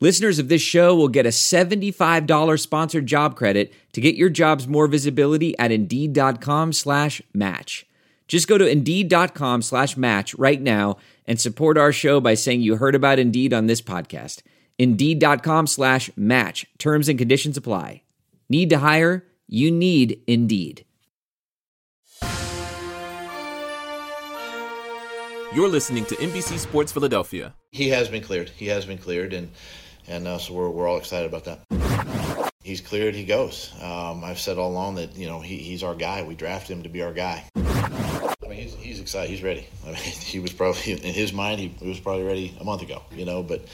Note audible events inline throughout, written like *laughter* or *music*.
Listeners of this show will get a $75 sponsored job credit to get your jobs more visibility at Indeed.com slash match. Just go to Indeed.com slash match right now and support our show by saying you heard about Indeed on this podcast. Indeed.com slash match. Terms and conditions apply. Need to hire? You need Indeed. You're listening to NBC Sports Philadelphia. He has been cleared. He has been cleared, and and uh, so we're, we're all excited about that. He's cleared. He goes. Um, I've said all along that you know he, he's our guy. We draft him to be our guy. I mean, he's, he's excited. He's ready. I mean, *laughs* he was probably in his mind. He, he was probably ready a month ago. You know, but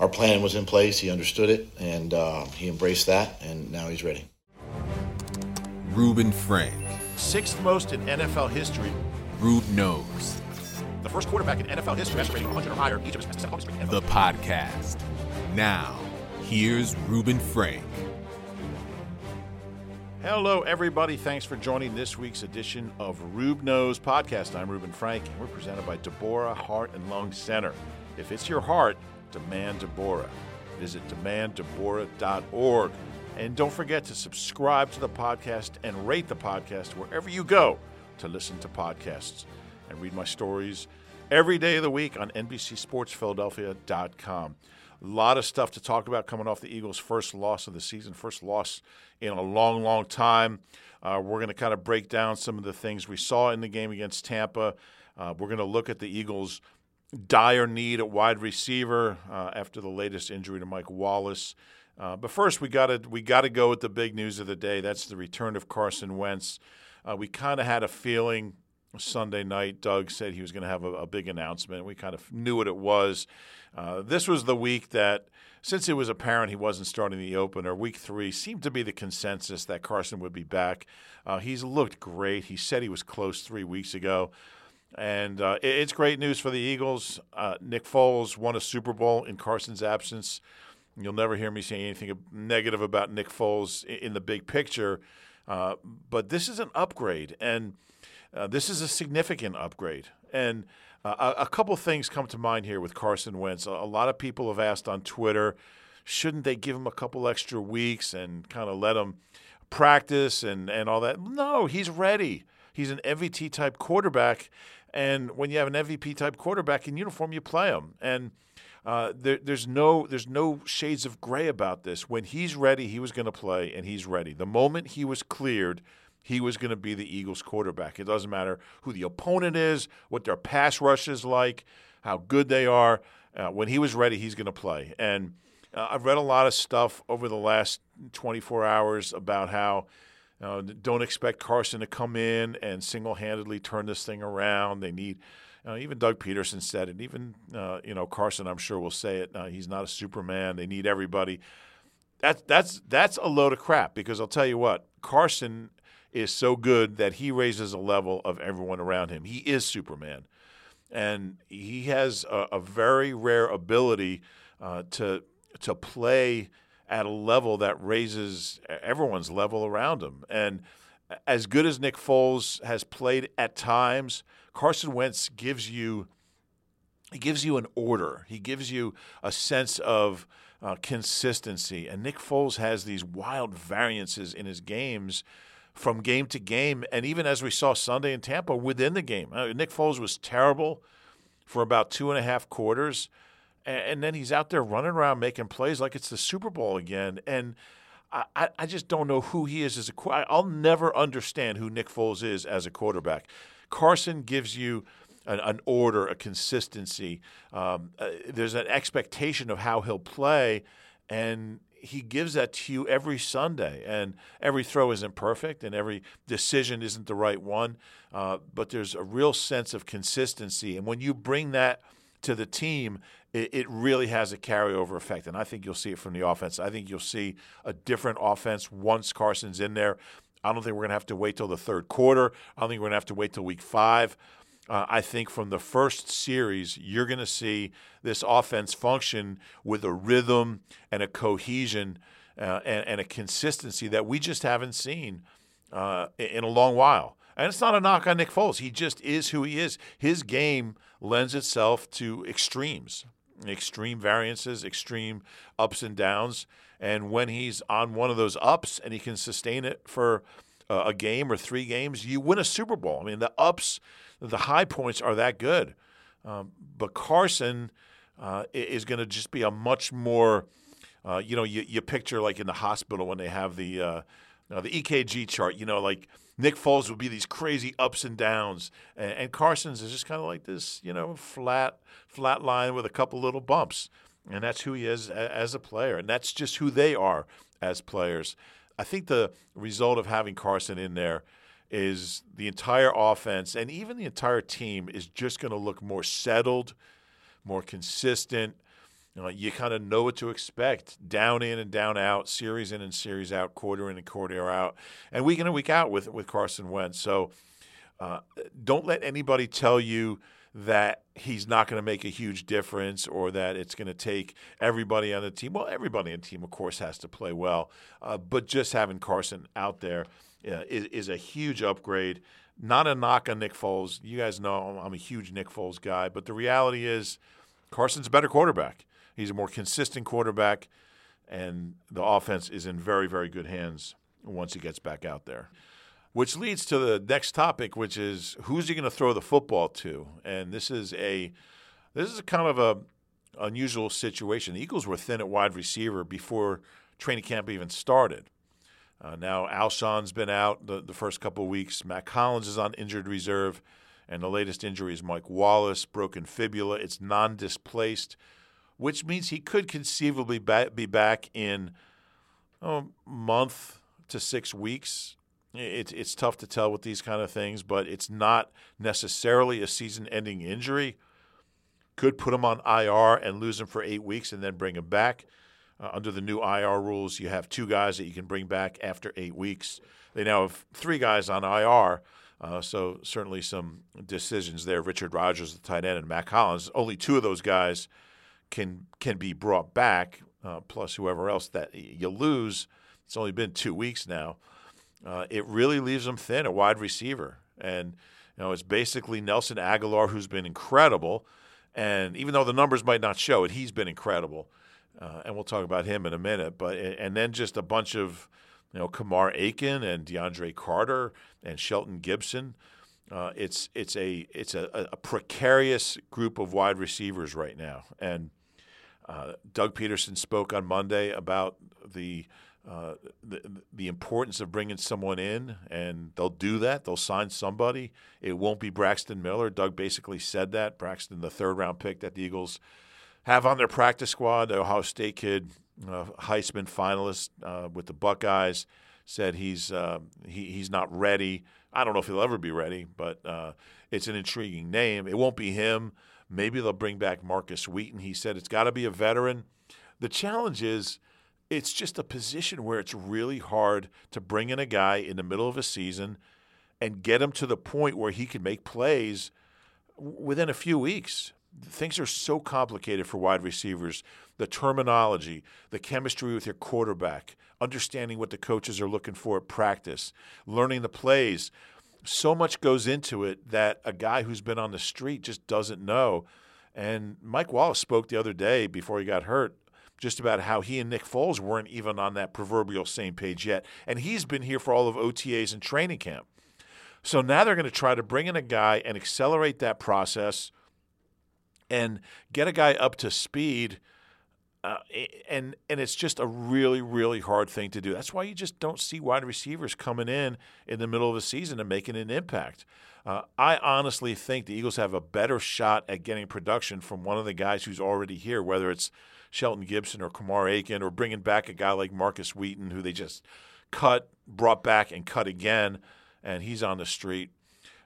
our plan was in place. He understood it, and uh, he embraced that, and now he's ready. Reuben Frank. Sixth most in NFL history. Roob knows. The first quarterback in NFL history passer rating 100 or higher. Each of his passes The podcast. Now, here's Reuben Frank. Hello, everybody. Thanks for joining this week's edition of Roob Knows Podcast. I'm Reuben Frank, and we're presented by Deborah Heart and Lung Center. If it's your heart, demand Deborah. Visit demanddeborah.org. And don't forget to subscribe to the podcast and rate the podcast wherever you go to listen to podcasts and read my stories every day of the week on NBCSportsPhiladelphia.com. A lot of stuff to talk about coming off the Eagles' first loss of the season, first loss in a long, long time. Uh, we're going to kind of break down some of the things we saw in the game against Tampa. Uh, we're going to look at the Eagles' dire need at wide receiver uh, after the latest injury to Mike Wallace. Uh, but first, we got to we got to go with the big news of the day. That's the return of Carson Wentz. Uh, we kind of had a feeling Sunday night, Doug said he was going to have a, a, big announcement. We kind of knew what it was. Uh, this was the week that, since it was apparent he wasn't starting the opener, week three seemed to be the consensus that Carson would be back. Uh, he's looked great. He said he was close three weeks ago. And uh, it, it's great news for the Eagles. Uh, Nick Foles won a Super Bowl in Carson's absence. You'll never hear me say anything negative about Nick Foles in, in the big picture. Uh, but this is an upgrade. And uh, this is a significant upgrade. And uh, a, couple things come to mind here with Carson Wentz. A, a, lot of people have asked on Twitter, shouldn't they give him a couple extra weeks and kind of let him practice and, and all that? No, he's ready. He's an MVP type quarterback. And when you have an MVP type quarterback in uniform, you play him. And uh, there, there's no there's no shades of gray about this. When he's ready, he was going to play, and he's ready. The moment he was cleared, he was going to be the Eagles quarterback. It doesn't matter who the opponent is, what their pass rush is like, how good they are. Uh, when he was ready, he's going to play. And uh, I've read a lot of stuff over the last 24 hours about how uh, don't expect Carson to come in and single handedly turn this thing around. They need. Uh, even Doug Pederson said it. Even uh, you know Carson, I'm sure will say it. Uh, he's not a Superman. They need everybody. That's that's that's a load of crap. Because I'll tell you what, Carson is so good that he raises a level of everyone around him. He is Superman, and he has a, a very rare ability uh, to to play at a level that raises everyone's level around him. And as good as Nick Foles has played at times, Carson Wentz gives you he gives you an order. He gives you a sense of uh, consistency. And Nick Foles has these wild variances in his games from game to game, and even as we saw Sunday in Tampa within the game. Uh, Nick Foles was terrible for about two and a half quarters, and, then he's out there running around making plays like it's the Super Bowl again. And I, I just don't know who he is as a. I'll never understand who Nick Foles is as a quarterback. Carson gives you an, an order, a consistency. Um, uh, there's an expectation of how he'll play, and he gives that to you every Sunday, and every throw isn't perfect, and every decision isn't the right one, uh, but there's a real sense of consistency, and when you bring that to the team, it, it, really has a carryover effect, and I think you'll see it from the offense. I think you'll see a different offense once Carson's in there. I don't think we're going to have to wait till the third quarter. I don't think we're going to have to wait till week five. Uh, I think from the first series, you're going to see this offense function with a rhythm and a cohesion uh, and, and, a consistency that we just haven't seen uh, in a long while. And it's not a knock on Nick Foles. He just is who he is. His game lends itself to extremes, extreme variances, extreme ups and downs. And when he's on one of those ups and he can sustain it for uh, a game or three games, you win a Super Bowl. I mean, the ups, the high points are that good. Um, but Carson uh, is going to just be a much more, uh, you know, you, you picture like in the hospital when they have the uh, the EKG chart, you know, like Nick Foles would be these crazy ups and downs, and, and Carson's is just kind of like this, you know, flat flat line with a couple little bumps, and that's who he is as a player, and that's just who they are as players. I think the result of having Carson in there is the entire offense and even the entire team is just going to look more settled, more consistent, you, know, you kind of know what to expect down in and down out, series in and series out, quarter in and quarter out, and week in and week out with with Carson Wentz. So uh, don't let anybody tell you that he's not going to make a huge difference or that it's going to take everybody on the team. Well, everybody on the team, of course, has to play well, uh, but just having Carson out there is, is a huge upgrade. Not a knock on Nick Foles. You guys know I'm a huge Nick Foles guy, but the reality is Carson's a better quarterback. He's a more consistent quarterback, and the offense is in very, very good hands once he gets back out there. Which leads to the next topic, which is who's he going to throw the football to? And this is a this is a kind of a unusual situation. The Eagles were thin at wide receiver before training camp even started. Uh, now Alshon's been out the, the first couple weeks. Mack Hollins is on injured reserve, and the latest injury is Mike Wallace, broken fibula. It's non-displaced which means he could conceivably be back in a month to six weeks. It's it's tough to tell with these kind of things, but it's not necessarily a season-ending injury. Could put him on IR and lose him for eight weeks and then bring him back. Uh, under the new IR rules, you have two guys that you can bring back after eight weeks. They now have three guys on IR, uh, so certainly some decisions there. Richard Rodgers, the tight end, and Mack Hollins. Only two of those guys can can be brought back, uh, plus whoever else that you lose. It's only been two weeks now. Uh, it really leaves them thin at wide receiver, and you know it's basically Nelson Agholor, who's been incredible, and even though the numbers might not show it, he's been incredible, uh, and we'll talk about him in a minute. But and then just a bunch of you know Kamar Aiken and DeAndre Carter and Shelton Gibson. Uh, it's it's a it's a, a, precarious group of wide receivers right now, and uh, Doug Pederson spoke on Monday about the, uh, the, the importance of bringing someone in, and they'll do that. They'll sign somebody. It won't be Braxton Miller. Doug basically said that. Braxton, the third round pick that the Eagles have on their practice squad, the Ohio State kid, uh, Heisman finalist uh, with the Buckeyes, said he's uh, he, he's not ready. I don't know if he'll ever be ready, but uh, it's an intriguing name. It won't be him. Maybe they'll bring back Markus Wheaton. He said it's got to be a veteran. The challenge is it's just a position where it's really hard to bring in a guy in the middle of a season and get him to the point where he can make plays within a few weeks. Things are so complicated for wide receivers. The terminology, the chemistry with your quarterback, understanding what the coaches are looking for at practice, learning the plays so much goes into it that a guy who's been on the street just doesn't know. And Mike Wallace spoke the other day before he got hurt just about how he and Nick Foles weren't even on that proverbial same page yet. And he's been here for all of OTAs and training camp. So now they're going to try to bring in a guy and accelerate that process and get a guy up to speed – uh, and and it's just a really really hard thing to do. That's why you just don't see wide receivers coming in in the middle of the season and making an impact. Uh, I honestly think the Eagles have a better shot at getting production from one of the guys who's already here, whether it's Shelton Gibson or Kamar Aiken, or bringing back a guy like Markus Wheaton, who they just cut, brought back, and cut again, and he's on the street.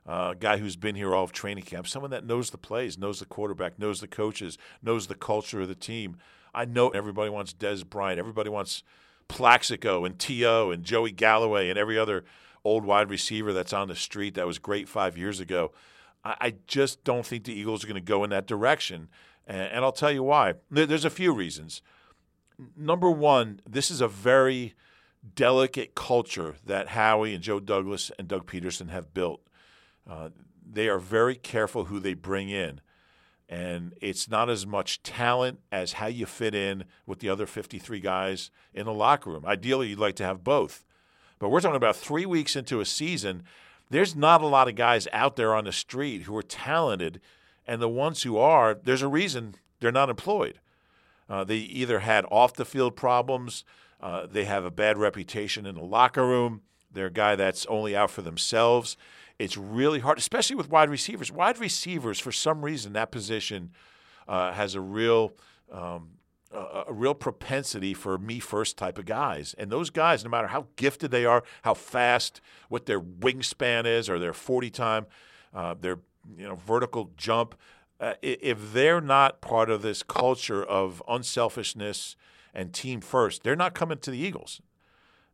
Uh, a guy who's been here all of training camp, someone that knows the plays, knows the quarterback, knows the coaches, knows the culture of the team. I know everybody wants Dez Bryant. Everybody wants Plaxico and T.O. and Joey Galloway and every other old wide receiver that's on the street that was great five years ago. I, I just don't think the Eagles are going to go in that direction. And, and I'll tell you why. There, there's a few reasons. Number one, this is a very delicate culture that Howie and Joe Douglas and Doug Pederson have built. Uh, they are very careful who they bring in. And it's not as much talent as how you fit in with the other 53 guys in the locker room. Ideally, you'd like to have both. But we're talking about three weeks into a season. There's not a lot of guys out there on the street who are talented. And the ones who are, there's a reason they're not employed. Uh, they either had off the field problems, uh, they have a bad reputation in the locker room, they're a guy that's only out for themselves. It's really hard, especially with wide receivers. Wide receivers, for some reason, that position uh, has a real um, a, real propensity for me first type of guys. And those guys, no matter how gifted they are, how fast, what their wingspan is, or their 40 time, uh, their you know vertical jump, uh, if they're not part of this culture of unselfishness and team first, they're not coming to the Eagles.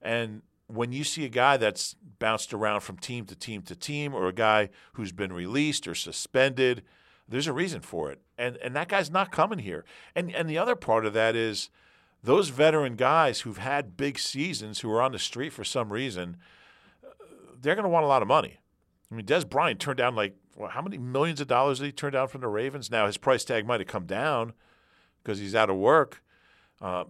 And when you see a guy that's bounced around from team to team to team, or a guy who's been released or suspended, there's a reason for it. And and that guy's not coming here. And and the other part of that is those veteran guys who've had big seasons who are on the street for some reason, they're going to want a lot of money. I mean, Dez Bryant turned down like well, how many millions of dollars did he turn down from the Ravens? Now his price tag might have come down because he's out of work. Uh,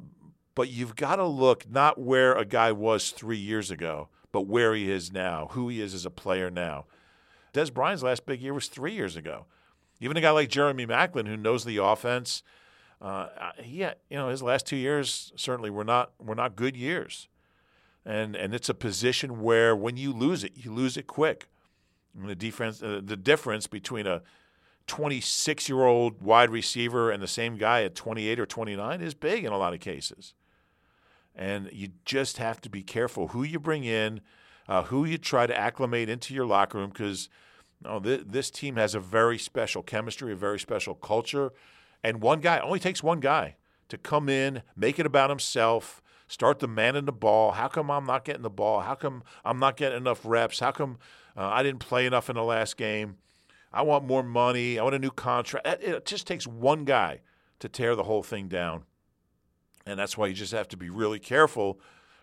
but you've got to look not where a guy was three years ago, but where he is now, who he is as a player now. Dez Bryant's last big year was three years ago. Even a guy like Jeremy Maclin, who knows the offense, uh, he you know his last two years certainly were not were not good years, and and it's a position where when you lose it, you lose it quick. And the defense, uh, the difference between a 26 year old wide receiver and the same guy at 28 or 29 is big in a lot of cases. And you just have to be careful who you bring in, uh, who you try to acclimate into your locker room, because no, th- this team has a very special chemistry, a very special culture. And one guy, only takes one guy to come in, make it about himself, start demanding the ball. How come I'm not getting the ball? How come I'm not getting enough reps? How come uh, I didn't play enough in the last game? I want more money. I want a new contract. It just takes one guy to tear the whole thing down. And that's why you just have to be really careful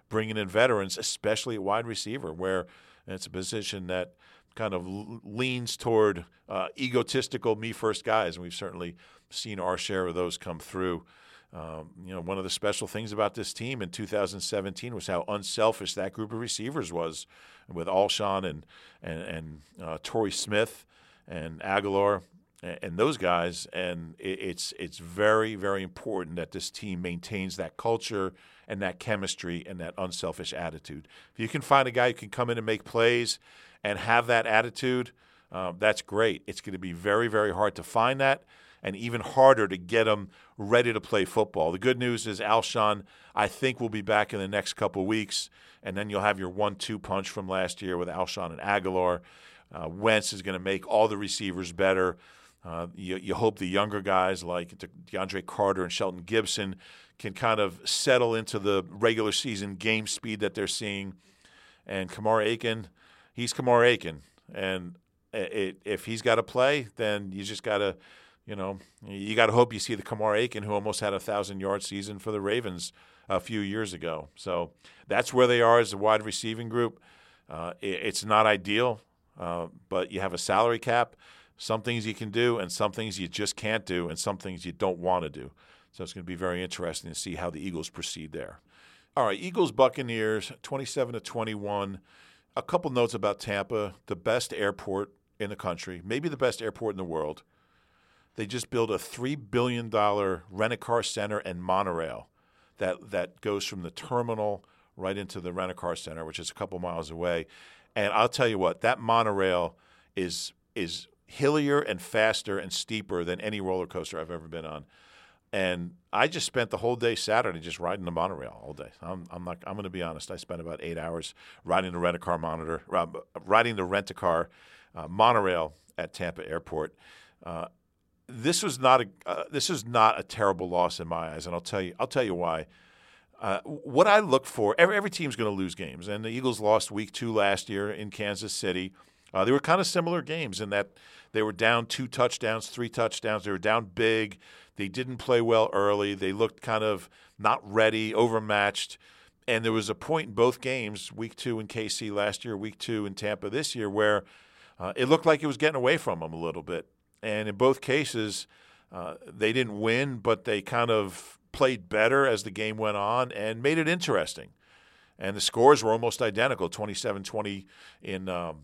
bringing in veterans, especially at wide receiver, where it's a position that kind of leans toward uh, egotistical me first guys. And we've certainly seen our share of those come through. Um, you know, one of the special things about this team in 2017 was how unselfish that group of receivers was, with Alshon and and, and uh, Torrey Smith and Agholor and those guys. And it's it's very very important that this team maintains that culture and that chemistry and that unselfish attitude. If you can find a guy who can come in and make plays and have that attitude, uh, that's great. It's going to be very very hard to find that. And even harder to get them ready to play football. The good news is Alshon, I think, will be back in the next couple weeks, and then you'll have your one-two punch from last year with Alshon and Agholor. Uh, Wentz is going to make all the receivers better. Uh, you, you, hope the younger guys like DeAndre Carter and Shelton Gibson can kind of settle into the regular season game speed that they're seeing. And Kamar Aiken, he's Kamar Aiken. And it, if he's got to play, then you just got to, you know, you got to hope you see the Kamar Aiken who almost had a thousand yard season for the Ravens a few years ago. So that's where they are as a wide receiving group. Uh, it, it's not ideal, uh, but you have a salary cap some things you can do and some things you just can't do and some things you don't want to do. So it's going to be very interesting to see how the Eagles proceed there. All right, Eagles Buccaneers 27 to 21. A couple notes about Tampa, the best airport in the country, maybe the best airport in the world. They just built a $3 billion rent-a-car center and monorail that, that goes from the terminal right into the rent-a-car center, which is a couple miles away. And I'll tell you what, that monorail is is hillier and faster and steeper than any roller coaster I've ever been on. And I just spent the whole day Saturday just riding the monorail all day. I'm, I'm not. I'm going to be honest. I spent about eight hours riding the rent a car monitor, uh, riding the rent a car uh, monorail at Tampa Airport. Uh, this was not a. Uh, this is not a terrible loss in my eyes, and I'll tell you. I'll tell you why. Uh, what I look for, every, every team's going to lose games, and the Eagles lost week two last year in Kansas City. Uh, they were kind of similar games in that they were down two touchdowns, three touchdowns. They were down big. They didn't play well early. They looked kind of not ready, overmatched. And there was a point in both games, week two in KC last year, week two in Tampa this year, where uh, it looked like it was getting away from them a little bit. And in both cases, uh, they didn't win, but they kind of played better as the game went on and made it interesting. And the scores were almost identical 27 20 in um,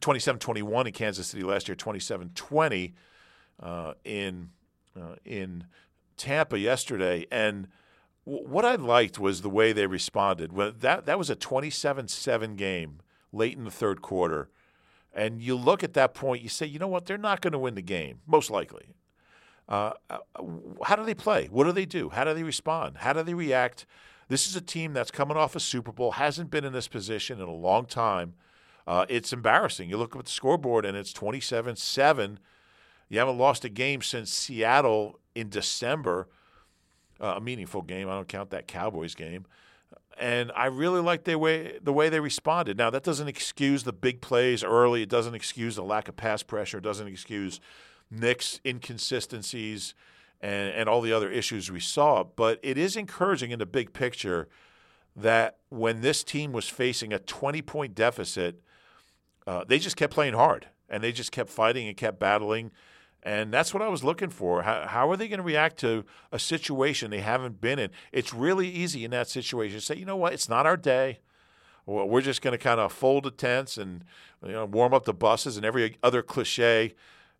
27 21 in Kansas City last year, 27 20 uh, in, uh, in Tampa yesterday. And w- what I liked was the way they responded. Well, that, that was a 27 7 game late in the third quarter. And you look at that point, you say, you know what? They're not going to win the game, most likely. Uh, uh, how do they play? What do they do? How do they respond? How do they react? This is a team that's coming off a Super Bowl, hasn't been in this position in a long time. Uh, it's embarrassing. You look at the scoreboard and it's 27 7. You haven't lost a game since Seattle in December, uh, a meaningful game. I don't count that Cowboys game. And I really like the way the way they responded. Now that doesn't excuse the big plays early. It doesn't excuse the lack of pass pressure. It doesn't excuse Nick's inconsistencies and, and all the other issues we saw. But it is encouraging in the big picture that when this team was facing a 20 point deficit, uh, they just kept playing hard and they just kept fighting and kept battling. And that's what I was looking for. How, how are they going to react to a situation they haven't been in? It's really easy in that situation to say, you know what, it's not our day. We're just going to kind of fold the tents and you know, warm up the buses and every other cliche.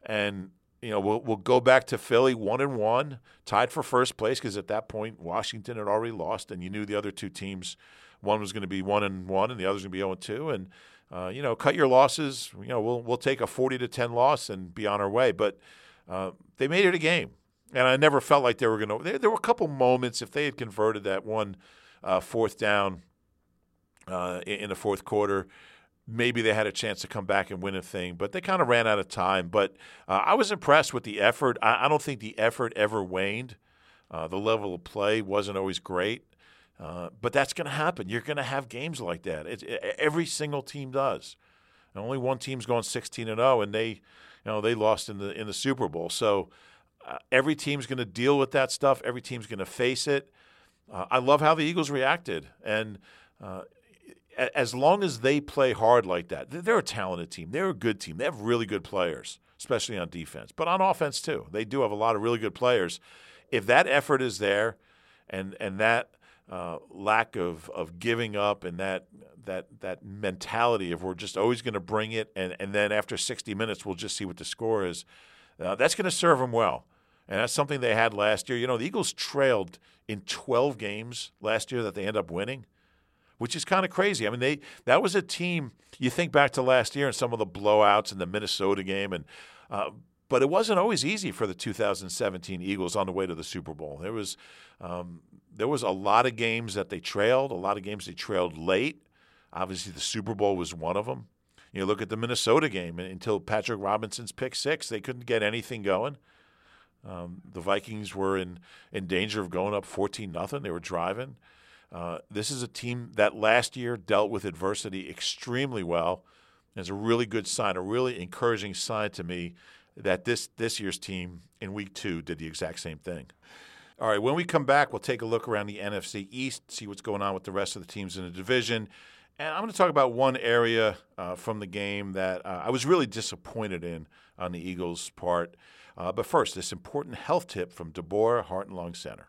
And you know, we'll we'll go back to Philly one and one, tied for first place because at that point Washington had already lost, and you knew the other two teams, one was going to be one and one, and the other was going to be zero and two, and uh, you know, cut your losses. You know, we'll we'll take a forty to ten loss and be on our way. But uh, they made it a game, and I never felt like they were going to. There, there, were a couple moments if they had converted that one uh, fourth down uh, in, in the fourth quarter maybe they had a chance to come back and win a thing, but they kind of ran out of time. But uh, I was impressed with the effort. I, I, don't think the effort ever waned. Uh, the level of play wasn't always great, uh, but that's going to happen. You're going to have games like that. It, it, every single team does. And only one team's going 16 and 0, and they, you know, they lost in the in the Super Bowl. So uh, every team's going to deal with that stuff. Every team's going to face it. Uh, I love how the Eagles reacted, and uh, as long as they play hard like that, they're a talented team. They're a good team. They have really good players, especially on defense, but on offense too. They do have a lot of really good players. If that effort is there, and and that uh, lack of of giving up and that that that mentality of we're just always going to bring it, and and then after 60 minutes we'll just see what the score is. Uh, that's going to serve them well, and that's something they had last year. You know, the Eagles trailed in 12 games last year that they end up winning which is kind of crazy. I mean, they that was a team. You think back to last year and some of the blowouts in the Minnesota game, and uh, but it wasn't always easy for the 2017 Eagles on the way to the Super Bowl. There was um, there was a lot of games that they trailed, a lot of games they trailed late. Obviously, the Super Bowl was one of them. You look at the Minnesota game until Patrick Robinson's pick six, they couldn't get anything going. Um, the Vikings were in in danger of going up 14 nothing. They were driving. Uh, this is a team that last year dealt with adversity extremely well. It's a really good sign, a really encouraging sign to me that this this year's team in week two did the exact same thing. All right, when we come back, we'll take a look around the NFC East, see what's going on with the rest of the teams in the division. And I'm going to talk about one area uh, from the game that uh, I was really disappointed in on the Eagles' part. Uh, but first, this important health tip from Deborah Heart and Lung Center.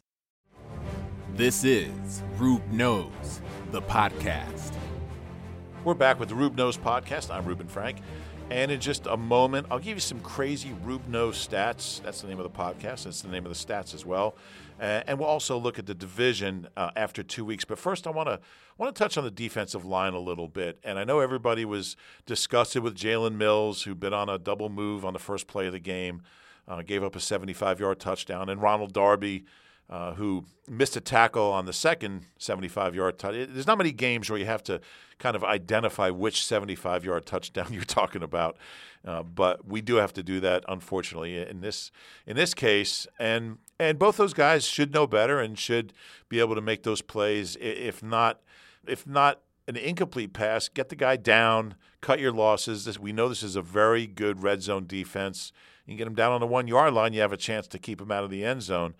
This is Roob Knows, the podcast. We're back with the Roob Knows podcast. I'm Reuben Frank. And in just a moment, I'll give you some crazy Roob Knows stats. That's the name of the podcast. That's the name of the stats as well. Uh, and we'll also look at the division uh, after two weeks. But first, I want to want to touch on the defensive line a little bit. And I know everybody was disgusted with Jalen Mills, who bit on a double move on the first play of the game, uh, gave up a 75-yard touchdown, and Ronald Darby – uh, who missed a tackle on the second 75 yard touchdown. There's not many games where you have to kind of identify which 75 yard touchdown *laughs* you're talking about, uh, but we do have to do that, unfortunately, in this in this case. And and both those guys should know better and should be able to make those plays. If not, if not an incomplete pass, get the guy down, cut your losses. This, we know this is a very good red zone defense. You can get him down on the one yard line, you have a chance to keep him out of the end zone.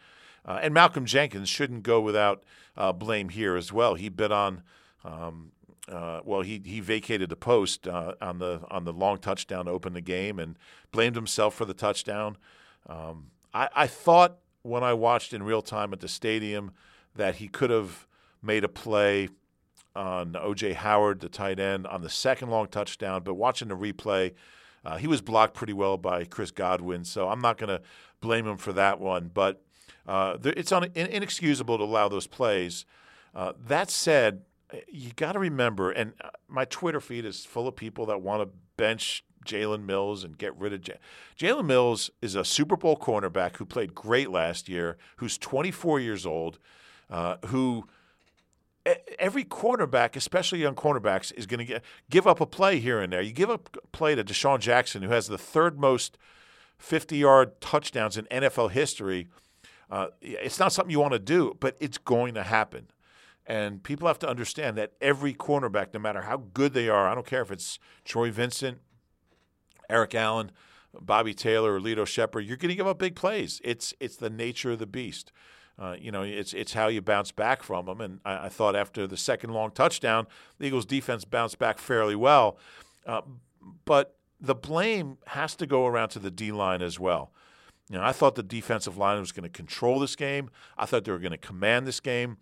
Uh, and Malcolm Jenkins shouldn't go without uh, blame here as well. He bit on. Um, uh, well, he he vacated the post uh, on the on the long touchdown to open the game and blamed himself for the touchdown. Um, I, I thought when I watched in real time at the stadium that he could have made a play on OJ Howard, the tight end, on the second long touchdown. But watching the replay, uh, he was blocked pretty well by Chris Godwin, so I'm not going to blame him for that one. But uh, it's un- inexcusable to allow those plays. Uh, that said, you got to remember, and uh, my Twitter feed is full of people that want to bench Jalen Mills and get rid of J- Jalen Mills is a Super Bowl cornerback who played great last year, who's 24 years old, uh, who every cornerback, especially young cornerbacks, is going to give up a play here and there. You give up a play to DeSean Jackson, who has the third most 50-yard touchdowns in NFL history – uh, it's not something you want to do, but it's going to happen. And people have to understand that every cornerback, no matter how good they are, I don't care if it's Troy Vincent, Eric Allen, Bobby Taylor, or Lito Sheppard, you're going to give up big plays. It's it's the nature of the beast. Uh, you know, it's it's how you bounce back from them. And I, I, thought after the second long touchdown, the Eagles' defense bounced back fairly well. Uh, but the blame has to go around to the D line as well. You know, I thought the defensive line was going to control this game. I thought they were going to command this game.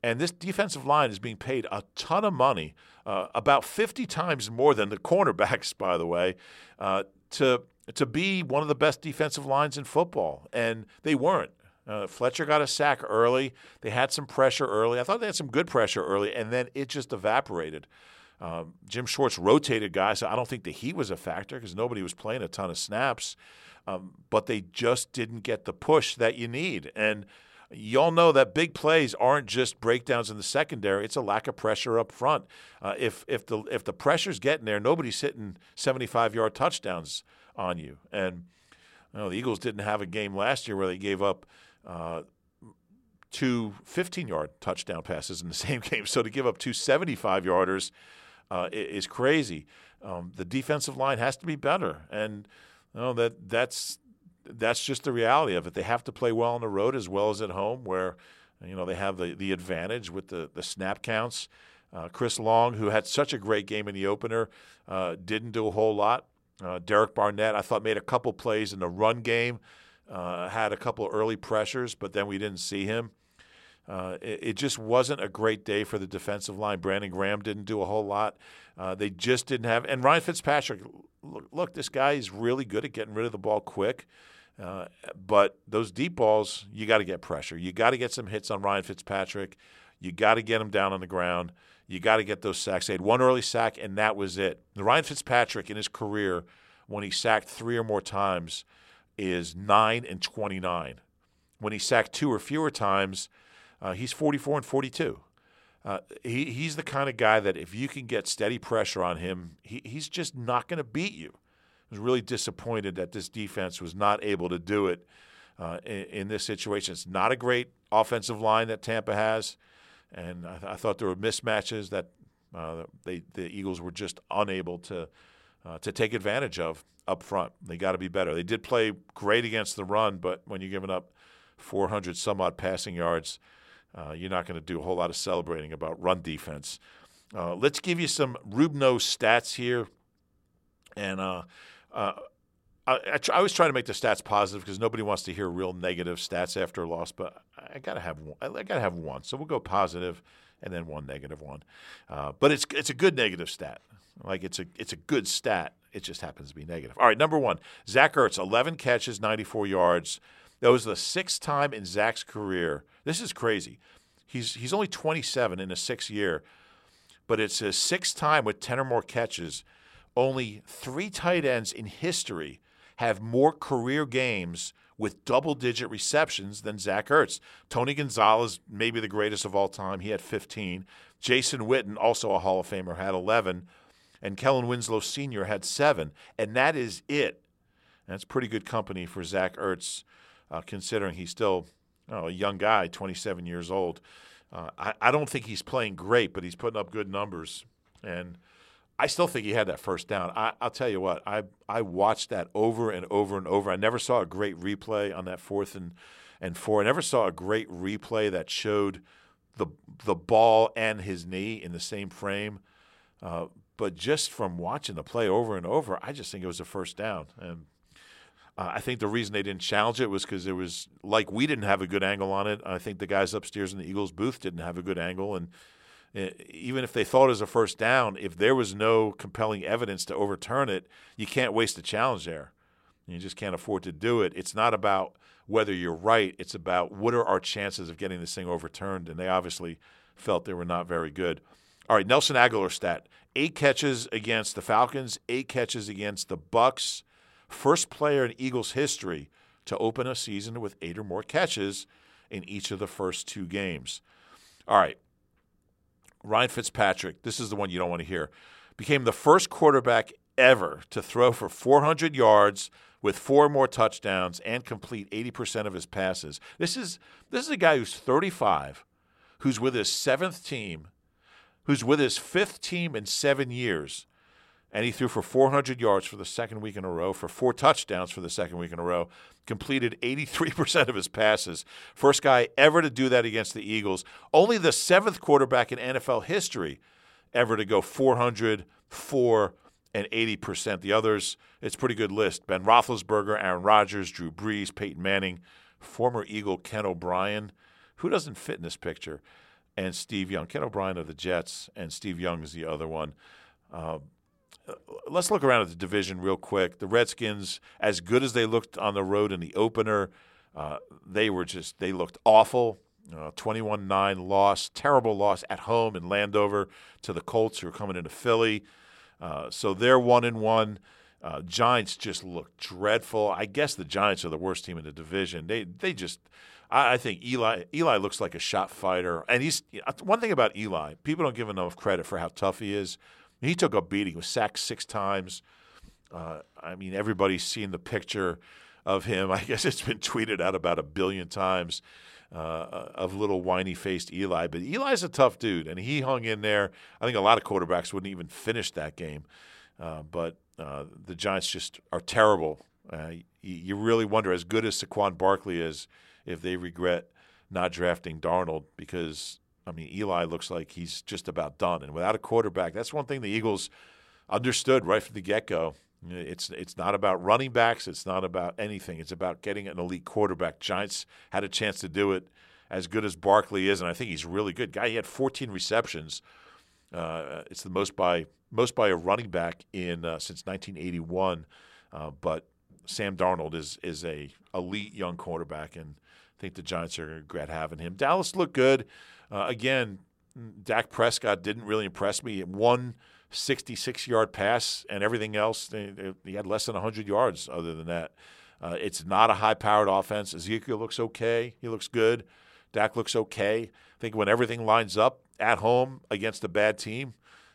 And this defensive line is being paid a ton of money, uh, about 50 times more than the cornerbacks, *laughs* by the way, uh, to to be one of the best defensive lines in football. And they weren't. Uh, Fletcher got a sack early. They had some pressure early. I thought they had some good pressure early, and then it just evaporated. Um, Jim Schwartz rotated guys, so I don't think that he was a factor because nobody was playing a ton of snaps um, but they just didn't get the push that you need. And you all know that big plays aren't just breakdowns in the secondary; it's a lack of pressure up front. Uh, if if the if the pressure's getting there, nobody's hitting 75 yard touchdowns on you. And you know, the Eagles didn't have a game last year where they gave up. Uh, two 15 yard touchdown passes in the *laughs* same game. So to give up two 75 yarders uh, is crazy. Um, the defensive line has to be better. And no, that that's that's just the reality of it. They have to play well on the road as well as at home, where you know they have the the advantage with the the snap counts. Uh, Chris Long, who had such a great game in the opener, uh, didn't do a whole lot. Uh, Derek Barnett, I thought, made a couple plays in the run game, uh, had a couple early pressures, but then we didn't see him. Uh, it, it, just wasn't a great day for the defensive line. Brandon Graham didn't do a whole lot. Uh, they just didn't have. And Ryan Fitzpatrick, look, look, this guy is really good at getting rid of the ball quick. Uh, but those deep balls, you got to get pressure. You got to get some hits on Ryan Fitzpatrick. You got to get him down on the ground. You got to get those sacks. They had one early sack, and that was it. Ryan Fitzpatrick in his career, when he sacked three or more times, is nine and twenty-nine. when he sacked two or fewer times, uh, he's 44 and 42. Uh, he, he's the kind of guy that if you can get steady pressure on him, he, he's just not going to beat you. I was really disappointed that this defense was not able to do it uh, in, in, this situation. It's not a great offensive line that Tampa has, and I, I thought there were mismatches that uh, they, the Eagles were just unable to uh, to take advantage of up front. They got to be better. They did play great against the run, but when you're giving up 400 some odd passing yards, uh, you're not going to do a whole lot of celebrating about run defense. Uh, let's give you some Roob Knows stats here. And uh, uh, I, I, I, always try to make the stats positive because nobody wants to hear real negative stats after a loss. But I gotta have one. I gotta have one. So we'll go positive and then one negative one. Uh, but it's it's a good negative stat. Like it's a it's a good stat. It just happens to be negative. All right, number one, Zach Ertz, 11 catches, 94 yards. That was the sixth time in Zach's career. This is crazy. He's he's only 27 in a six year, but it's his sixth time with 10 or more catches. Only three tight ends in history have more career games with double digit receptions than Zach Ertz. Tony Gonzalez, maybe the greatest of all time, he had 15. Jason Witten, also a Hall of Famer, had 11. And Kellen Winslow Sr. had seven. And that is it. That's pretty good company for Zach Ertz uh, considering he's still a young guy, 27 years old. Uh, I, I, don't think he's playing great, but he's putting up good numbers. And I still think he had that first down. I, will tell you what, I, I watched that over and over and over. I never saw a great replay on that fourth and, and four. I never saw a great replay that showed the, the ball and his knee in the same frame. Uh, but just from watching the play over and over, I just think it was a first down. And uh, I think the reason they didn't challenge it was because it was like we didn't have a good angle on it. I think the guys upstairs in the Eagles booth didn't have a good angle, and uh, even if they thought it was a first down, if there was no compelling evidence to overturn it, you can't waste a challenge there. You just can't afford to do it. It's not about whether you're right; it's about what are our chances of getting this thing overturned. And they obviously felt they were not very good. All right, Nelson Agholor stat: eight catches against the Falcons, eight catches against the Bucks first player in Eagles history to open a season with eight or more catches in each of the first two games. All right. Ryan Fitzpatrick, this is the one you don't want to hear, became the first quarterback ever to throw for 400 yards with four more touchdowns and complete 80% of his passes. This is this is a guy who's 35, who's with his seventh team, who's with his fifth team in 7 years and he threw for 400 yards for the second week in a row, for four touchdowns for the second week in a row, completed 83% of his passes. First guy ever to do that against the Eagles. Only the seventh quarterback in NFL history ever to go 400, 4, and 80%. The others, it's a pretty good list. Ben Roethlisberger, Aaron Rodgers, Drew Brees, Peyton Manning, former Eagle Ken O'Brien. Who doesn't fit in this picture? And Steve Young. Ken O'Brien of the Jets, and Steve Young is the other one. Uh, let's look around at the division real quick. The Redskins, as good as they looked on the road in the opener, uh, they were just they looked awful. Uh, 21-9 loss, terrible loss at home in Landover to the Colts, who are coming into Philly. Uh, so they're one and one. Uh, Giants just look dreadful. I guess the Giants are the worst team in the division. They they just. I, I think Eli Eli looks like a shot fighter, and he's one thing about Eli. People don't give enough credit for how tough he is. He took a beating. He was sacked six times. Uh, I mean, everybody's seen the picture of him. *laughs* I guess it's been tweeted out about a billion times uh, of little whiny faced Eli. But Eli's a tough dude, and he hung in there. I think a lot of quarterbacks wouldn't even finish that game. Uh, but uh, the Giants just are terrible. Uh, you, you really wonder, as good as Saquon Barkley is, if they regret not drafting Darnold because I mean, Eli looks like he's just about done. And without a quarterback, that's one thing the Eagles understood right from the get go. It's it's not about running backs. It's not about anything. It's about getting an elite quarterback. Giants had a chance to do it. As good as Barkley is, and I think he's really good. Guy, he had 14 receptions. Uh, it's the most by most by a running back in uh, since 1981. Uh, but Sam Darnold is is a elite young quarterback, and I think the Giants are regret having him. Dallas looked good. Uh, again, Dak Prescott didn't really impress me. One 66 yard pass and everything else, he had less than 100 yards other than that. Uh, it's not a high powered offense. Ezekiel looks okay. He looks good. Dak looks okay. I think when everything lines up at home against a bad team,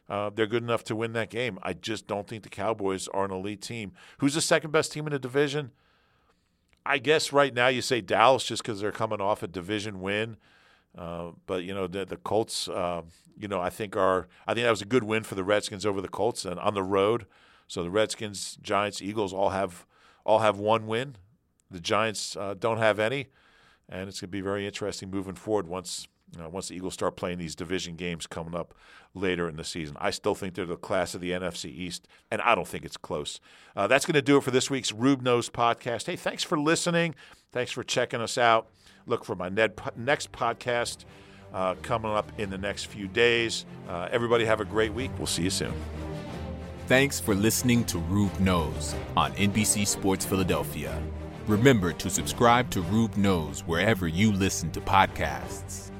uh, they're good enough to win that game. I just don't think the Cowboys are an elite team. Who's the second best team in the division? I guess right now you say Dallas just because they're coming off a division win. Uh, but you know the the Colts, uh, you know I think are I think that was a good win for the Redskins over the Colts and on the road. So the Redskins, Giants, Eagles all have all have one win. The Giants uh, don't have any, and it's going to be very interesting moving forward once uh, once the Eagles start playing these division games coming up later in the season. I still think they're the class of the NFC East, and I don't think it's close. Uh, that's going to do it for this week's Roob Knows podcast. Hey, thanks for listening. Thanks for checking us out. Look for my Ned next podcast uh, coming up in the next few days. Uh, everybody have a great week. We'll see you soon. Thanks for listening to Roob Knows on NBC Sports Philadelphia. Remember to subscribe to Roob Knows wherever you listen to podcasts.